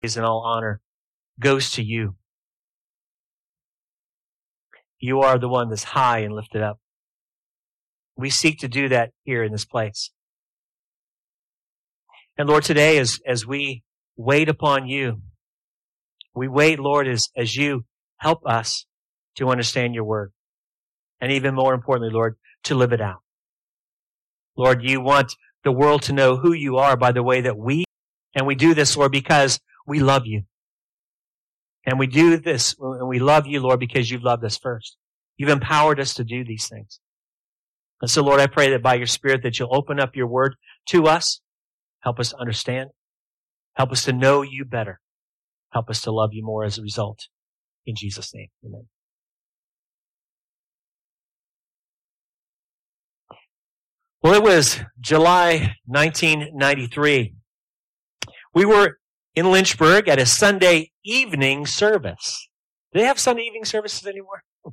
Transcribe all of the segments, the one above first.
praise and all honor goes to you. You are the one that's high and lifted up. We seek to do that here in this place. And Lord, today as, as we wait upon you, we wait, Lord, as, as you help us to understand your word. And even more importantly, Lord, to live it out. Lord, you want the world to know who you are by the way that we, and we do this, Lord, because we love you. And we do this, and we love you, Lord, because you've loved us first. You've empowered us to do these things. And so, Lord, I pray that by your Spirit that you'll open up your word to us, help us understand, help us to know you better, help us to love you more as a result. In Jesus' name, amen. Well, it was July 1993. We were in Lynchburg at a Sunday evening service. Do they have Sunday evening services anymore?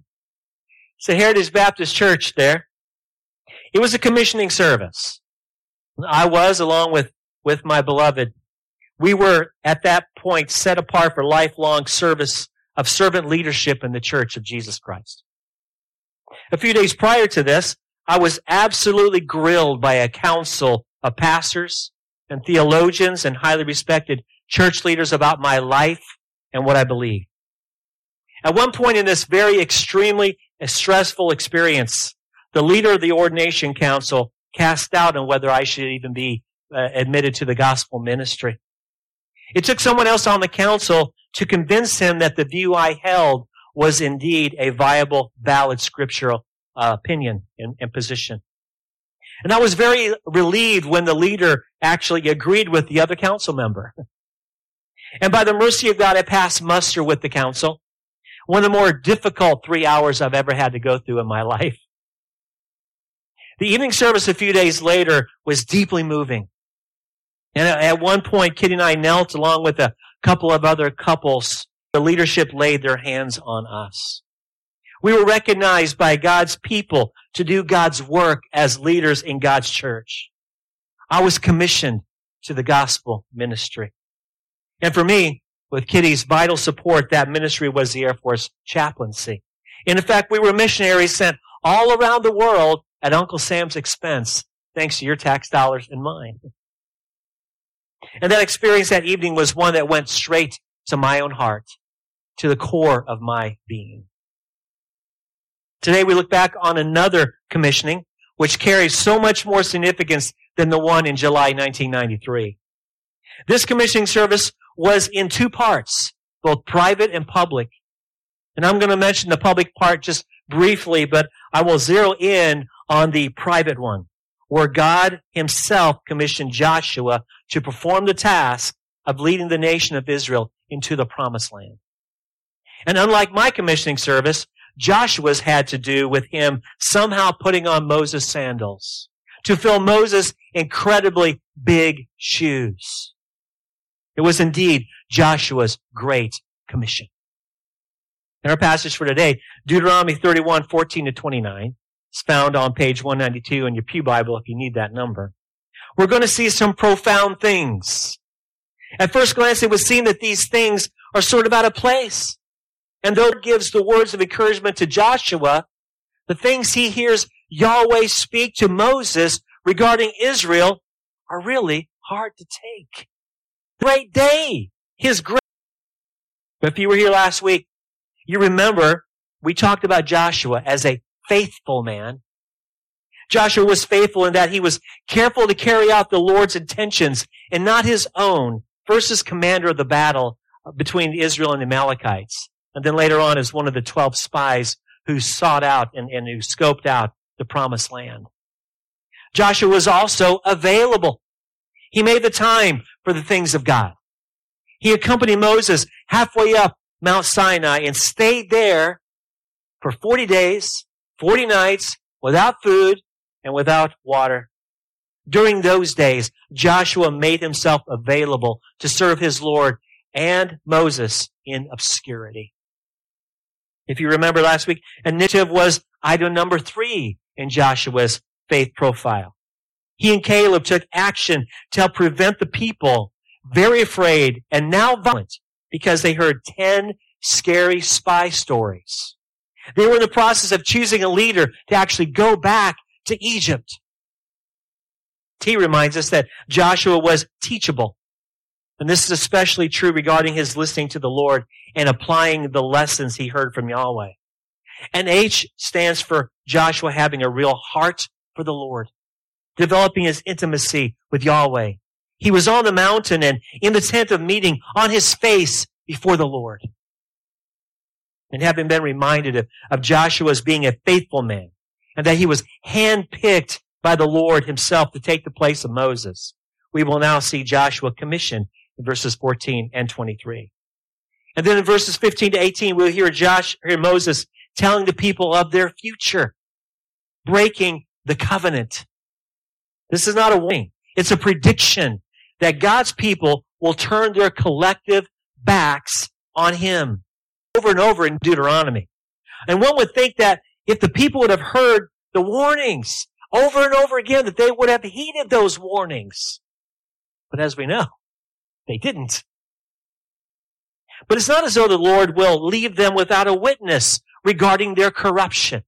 It's the Heritage Baptist Church there. It was a commissioning service. I was, along with, with my beloved, we were at that point set apart for lifelong service of servant leadership in the Church of Jesus Christ. A few days prior to this, I was absolutely grilled by a council of pastors and theologians and highly respected church leaders about my life and what I believe. At one point in this very extremely stressful experience, the leader of the ordination council cast doubt on whether I should even be uh, admitted to the gospel ministry. It took someone else on the council to convince him that the view I held was indeed a viable, valid scriptural uh, opinion and, and position. And I was very relieved when the leader actually agreed with the other council member. And by the mercy of God, I passed muster with the council. One of the more difficult three hours I've ever had to go through in my life. The evening service a few days later was deeply moving. And at one point, Kitty and I knelt along with a couple of other couples. The leadership laid their hands on us. We were recognized by God's people to do God's work as leaders in God's church. I was commissioned to the gospel ministry. And for me, with Kitty's vital support, that ministry was the Air Force chaplaincy. In fact, we were missionaries sent all around the world at Uncle Sam's expense, thanks to your tax dollars and mine. And that experience that evening was one that went straight to my own heart, to the core of my being. Today we look back on another commissioning, which carries so much more significance than the one in July 1993. This commissioning service was in two parts, both private and public. And I'm going to mention the public part just briefly, but I will zero in on the private one, where God himself commissioned Joshua to perform the task of leading the nation of Israel into the promised land. And unlike my commissioning service, Joshua's had to do with him somehow putting on Moses' sandals to fill Moses' incredibly big shoes. It was indeed Joshua's great commission. In our passage for today, Deuteronomy 31, 14 to 29, is found on page 192 in your Pew Bible if you need that number. We're going to see some profound things. At first glance, it would seem that these things are sort of out of place. And though it gives the words of encouragement to Joshua, the things he hears Yahweh speak to Moses regarding Israel are really hard to take. Great day. His great. If you were here last week, you remember we talked about Joshua as a faithful man. Joshua was faithful in that he was careful to carry out the Lord's intentions and not his own, first as commander of the battle between Israel and the Amalekites. And then later on as one of the 12 spies who sought out and, and who scoped out the promised land. Joshua was also available. He made the time for the things of God. He accompanied Moses halfway up Mount Sinai and stayed there for 40 days, 40 nights without food and without water. During those days, Joshua made himself available to serve his Lord and Moses in obscurity. If you remember last week, initiative was item number three in Joshua's faith profile. He and Caleb took action to help prevent the people very afraid and now violent because they heard 10 scary spy stories. They were in the process of choosing a leader to actually go back to Egypt. T reminds us that Joshua was teachable. And this is especially true regarding his listening to the Lord and applying the lessons he heard from Yahweh. And H stands for Joshua having a real heart for the Lord, developing his intimacy with Yahweh. He was on the mountain and in the tent of meeting on his face before the Lord. And having been reminded of, of being a faithful man and that he was handpicked by the Lord himself to take the place of Moses, we will now see Joshua commissioned in verses 14 and 23. And then in verses 15 to 18, we'll hear Josh, hear Moses telling the people of their future, breaking the covenant. This is not a warning. It's a prediction that God's people will turn their collective backs on him over and over in Deuteronomy. And one would think that if the people would have heard the warnings over and over again, that they would have heeded those warnings. But as we know, they didn't. But it's not as though the Lord will leave them without a witness regarding their corruption.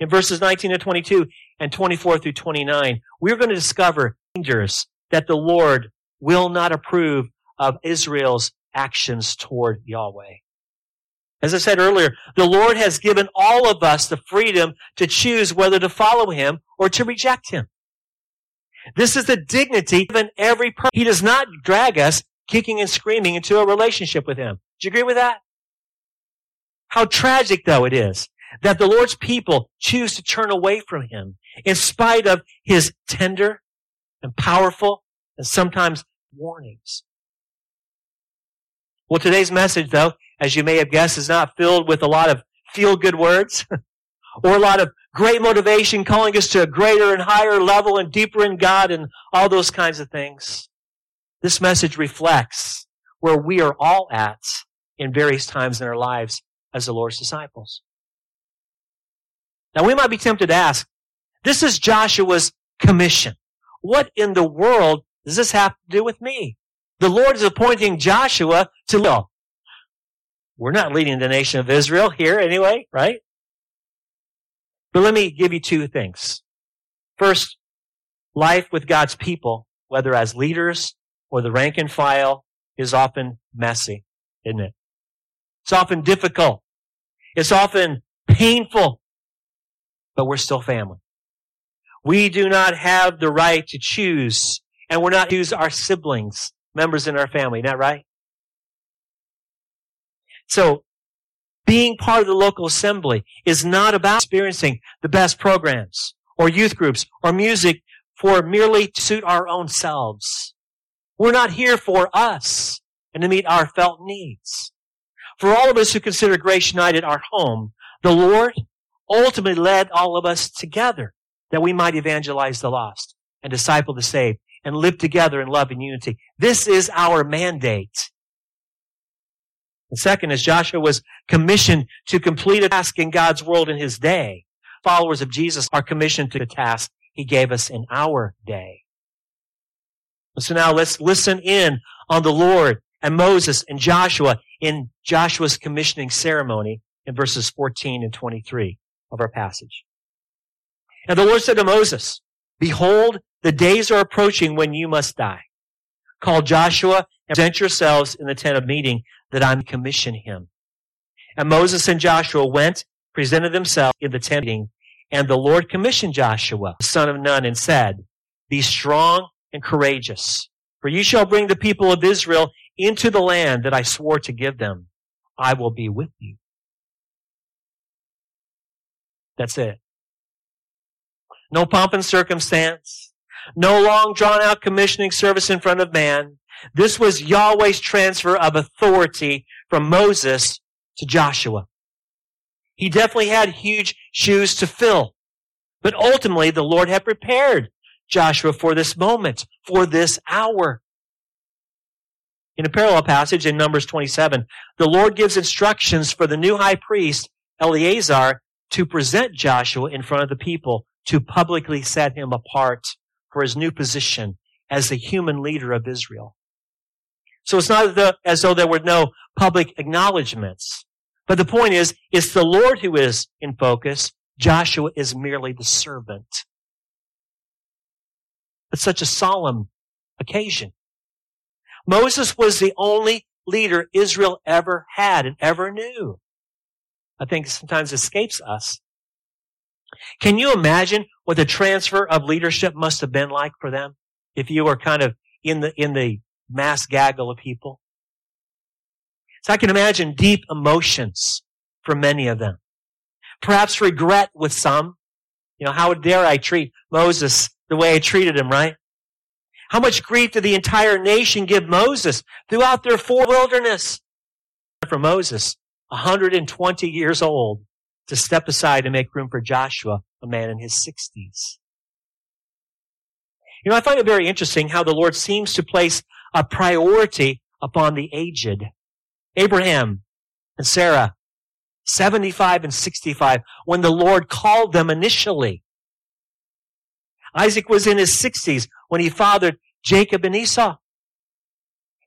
In verses 19 to 22 and 24 through 29, we're going to discover dangers that the Lord will not approve of Israel's actions toward Yahweh. As I said earlier, the Lord has given all of us the freedom to choose whether to follow Him or to reject Him. This is the dignity given every person. He does not drag us kicking and screaming into a relationship with Him. Do you agree with that? How tragic though it is that the Lord's people choose to turn away from Him in spite of His tender and powerful and sometimes warnings. Well, today's message though, as you may have guessed, is not filled with a lot of feel good words or a lot of great motivation calling us to a greater and higher level and deeper in God and all those kinds of things. This message reflects where we are all at in various times in our lives as the Lord's disciples. Now we might be tempted to ask, this is Joshua's commission. What in the world does this have to do with me? The Lord is appointing Joshua to lead. We're not leading the nation of Israel here anyway, right? But let me give you two things. First, life with God's people, whether as leaders or the rank and file, is often messy, isn't it? It's often difficult. It's often painful, but we're still family. We do not have the right to choose, and we're not choose our siblings, members in our family. That right? So being part of the local assembly is not about experiencing the best programs or youth groups or music for merely to suit our own selves. We're not here for us and to meet our felt needs. For all of us who consider Grace United our home, the Lord ultimately led all of us together that we might evangelize the lost and disciple the saved and live together in love and unity. This is our mandate. And second, as Joshua was commissioned to complete a task in God's world in his day, followers of Jesus are commissioned to the task he gave us in our day. So now let's listen in on the Lord and Moses and Joshua in Joshua's commissioning ceremony in verses 14 and 23 of our passage. And the Lord said to Moses, Behold, the days are approaching when you must die. Call Joshua and present yourselves in the tent of meeting that I may commission him. And Moses and Joshua went, presented themselves in the tent meeting, and the Lord commissioned Joshua, the son of Nun, and said, Be strong and courageous, for you shall bring the people of Israel into the land that I swore to give them. I will be with you. That's it. No pomp and circumstance. No long drawn out commissioning service in front of man. This was Yahweh's transfer of authority from Moses to Joshua. He definitely had huge shoes to fill. But ultimately, the Lord had prepared Joshua for this moment, for this hour. In a parallel passage in Numbers 27, the Lord gives instructions for the new high priest, Eleazar, to present Joshua in front of the people to publicly set him apart for his new position as the human leader of Israel. So it's not as though there were no public acknowledgments. But the point is, it's the Lord who is in focus. Joshua is merely the servant. It's such a solemn occasion. Moses was the only leader Israel ever had and ever knew. I think sometimes escapes us. Can you imagine what the transfer of leadership must have been like for them? If you were kind of in the, in the mass gaggle of people. So I can imagine deep emotions for many of them. Perhaps regret with some. You know, how dare I treat Moses the way I treated him, right? How much grief did the entire nation give Moses throughout their four wilderness? For Moses, 120 years old, to step aside and make room for Joshua, a man in his 60s. You know, I find it very interesting how the Lord seems to place a priority upon the aged. Abraham and Sarah, 75 and 65, when the Lord called them initially. Isaac was in his 60s when he fathered Jacob and Esau.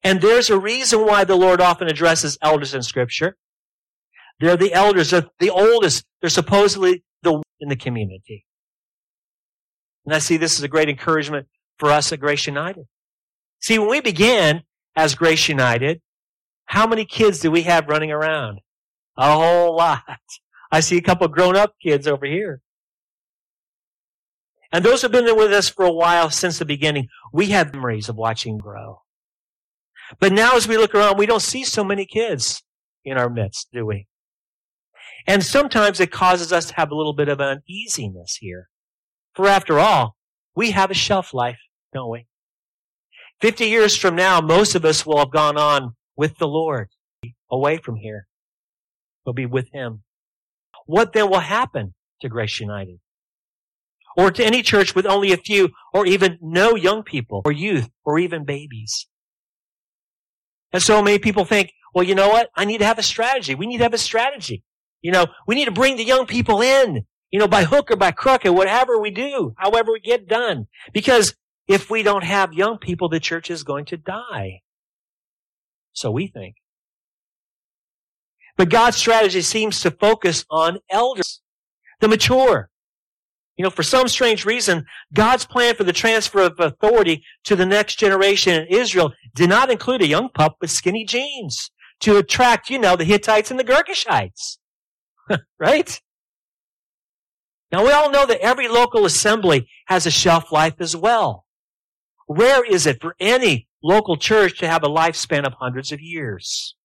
And there's a reason why the Lord often addresses elders in scripture. They're the elders, they're the oldest. They're supposedly the in the community. And I see this as a great encouragement for us at Grace United. See, when we began as Grace United, how many kids do we have running around? A whole lot. I see a couple grown up kids over here. And those have been with us for a while since the beginning, we have memories of watching grow. But now as we look around, we don't see so many kids in our midst, do we? And sometimes it causes us to have a little bit of uneasiness here. For after all, we have a shelf life, don't we? 50 years from now, most of us will have gone on with the Lord away from here. We'll be with Him. What then will happen to Grace United? Or to any church with only a few or even no young people or youth or even babies? And so many people think, well, you know what? I need to have a strategy. We need to have a strategy. You know, we need to bring the young people in, you know, by hook or by crook or whatever we do, however we get done. Because if we don't have young people, the church is going to die. So we think. But God's strategy seems to focus on elders, the mature. You know, for some strange reason, God's plan for the transfer of authority to the next generation in Israel did not include a young pup with skinny jeans to attract, you know, the Hittites and the Girgashites. right? Now we all know that every local assembly has a shelf life as well. Rare is it for any local church to have a lifespan of hundreds of years.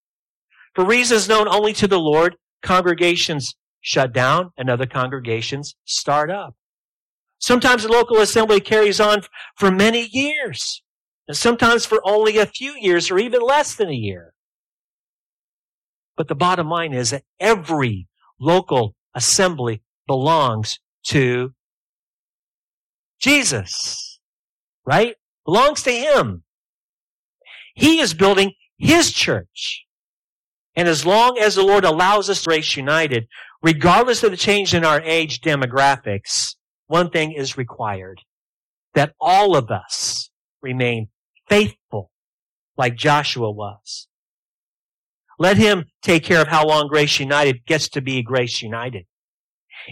For reasons known only to the Lord, congregations shut down and other congregations start up. Sometimes the local assembly carries on for many years, and sometimes for only a few years or even less than a year. But the bottom line is that every local assembly belongs to Jesus, right? Belongs to Him. He is building His church. And as long as the Lord allows us to Grace United, regardless of the change in our age demographics, one thing is required. That all of us remain faithful like Joshua was. Let him take care of how long Grace United gets to be Grace United.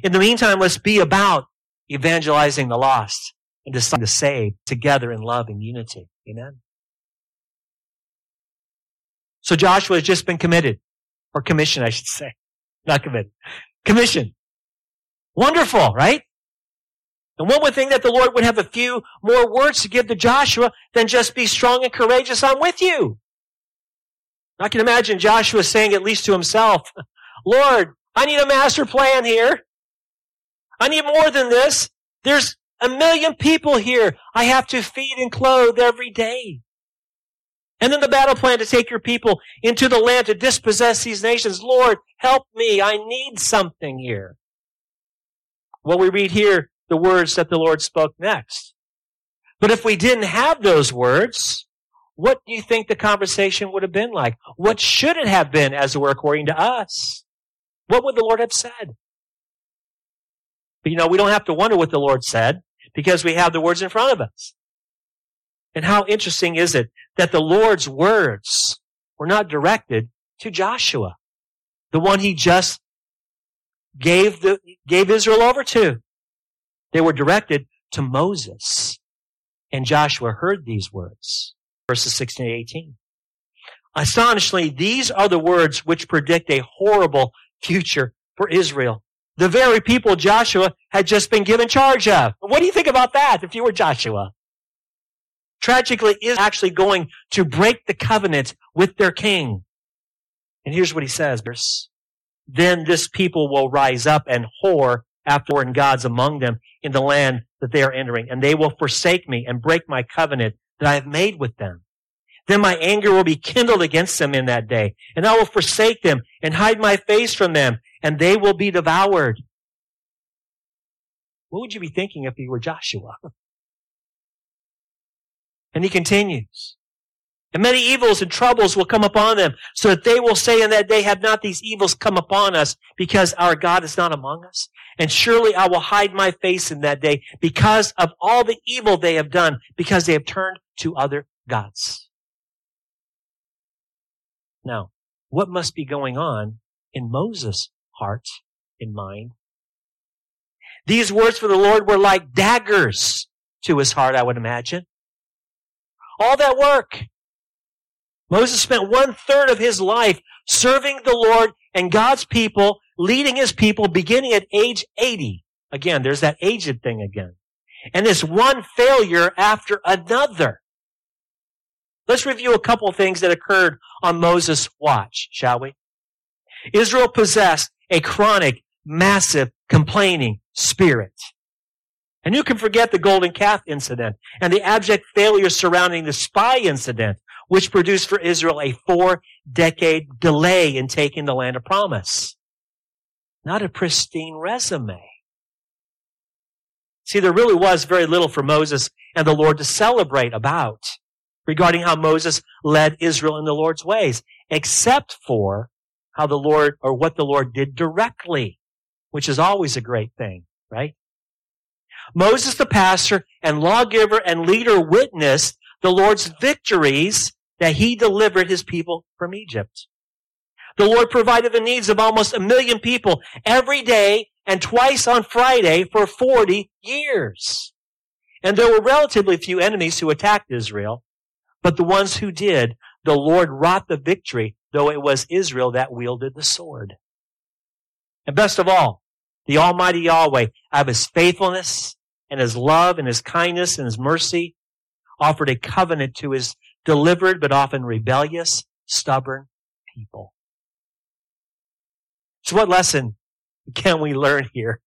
In the meantime, let's be about evangelizing the lost and deciding to save together in love and unity. Amen. So Joshua has just been committed, or commissioned, I should say. Not committed. Commissioned. Wonderful, right? And one would think that the Lord would have a few more words to give to Joshua than just be strong and courageous. I'm with you. I can imagine Joshua saying at least to himself, Lord, I need a master plan here. I need more than this. There's a million people here I have to feed and clothe every day. And then the battle plan to take your people into the land to dispossess these nations. Lord, help me. I need something here. Well, we read here the words that the Lord spoke next. But if we didn't have those words, what do you think the conversation would have been like? What should it have been, as it were, according to us? What would the Lord have said? But you know, we don't have to wonder what the Lord said because we have the words in front of us. And how interesting is it that the Lord's words were not directed to Joshua, the one he just gave the, gave Israel over to. They were directed to Moses. And Joshua heard these words. Verses 16 and 18. Astonishingly, these are the words which predict a horrible future for Israel. The very people Joshua had just been given charge of. What do you think about that if you were Joshua? Tragically, is actually going to break the covenant with their king. And here's what he says, verse. Then this people will rise up and whore after foreign gods among them in the land that they are entering, and they will forsake me and break my covenant that I have made with them. Then my anger will be kindled against them in that day, and I will forsake them and hide my face from them, and they will be devoured. What would you be thinking if you were Joshua? And he continues. And many evils and troubles will come upon them, so that they will say in that day, have not these evils come upon us, because our God is not among us? And surely I will hide my face in that day, because of all the evil they have done, because they have turned to other gods. Now, what must be going on in Moses' heart and mind? These words for the Lord were like daggers to his heart, I would imagine. All that work. Moses spent one third of his life serving the Lord and God's people, leading his people beginning at age 80. Again, there's that aged thing again. And this one failure after another. Let's review a couple things that occurred on Moses' watch, shall we? Israel possessed a chronic, massive, complaining spirit. And you can forget the golden calf incident and the abject failure surrounding the spy incident, which produced for Israel a four decade delay in taking the land of promise. Not a pristine resume. See, there really was very little for Moses and the Lord to celebrate about regarding how Moses led Israel in the Lord's ways, except for how the Lord or what the Lord did directly, which is always a great thing, right? Moses, the pastor and lawgiver and leader witnessed the Lord's victories that he delivered his people from Egypt. The Lord provided the needs of almost a million people every day and twice on Friday for 40 years. And there were relatively few enemies who attacked Israel. But the ones who did, the Lord wrought the victory, though it was Israel that wielded the sword. And best of all, the Almighty Yahweh, out of His faithfulness and His love and His kindness and His mercy, offered a covenant to His delivered but often rebellious, stubborn people. So what lesson can we learn here?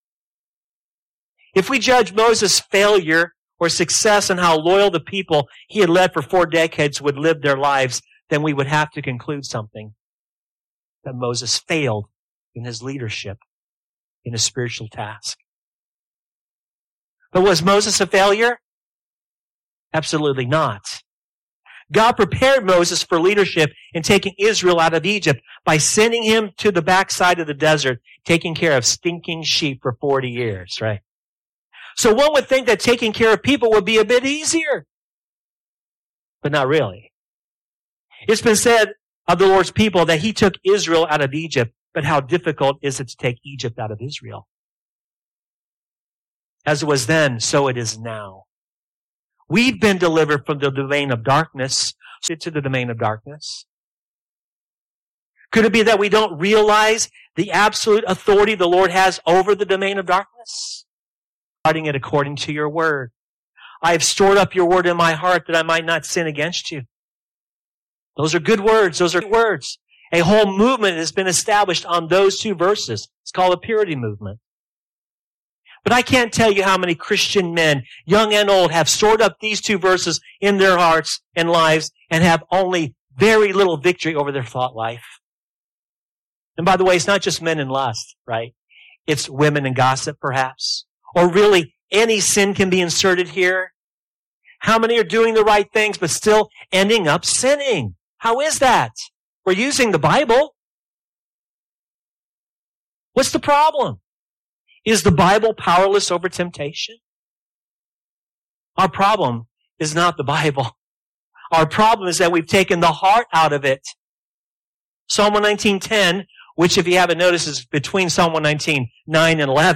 If we judge Moses' failure or success and how loyal the people he had led for four decades would live their lives, then we would have to conclude something. That Moses failed in his leadership in a spiritual task. But was Moses a failure? Absolutely not. God prepared Moses for leadership in taking Israel out of Egypt by sending him to the backside of the desert, taking care of stinking sheep for 40 years, right? So one would think that taking care of people would be a bit easier. But not really. It's been said of the Lord's people that he took Israel out of Egypt, but how difficult is it to take Egypt out of Israel? As it was then, so it is now. We've been delivered from the domain of darkness into the domain of darkness. Could it be that we don't realize the absolute authority the Lord has over the domain of darkness? guarding it according to your word. I have stored up your word in my heart that I might not sin against you. Those are good words. Those are good words. A whole movement has been established on those two verses. It's called a purity movement. But I can't tell you how many Christian men, young and old, have stored up these two verses in their hearts and lives and have only very little victory over their thought life. And by the way, it's not just men in lust, right? It's women and gossip, perhaps or really any sin can be inserted here? How many are doing the right things but still ending up sinning? How is that? We're using the Bible. What's the problem? Is the Bible powerless over temptation? Our problem is not the Bible. Our problem is that we've taken the heart out of it. Psalm 119.10, which if you haven't noticed is between Psalm 119.9 and 11,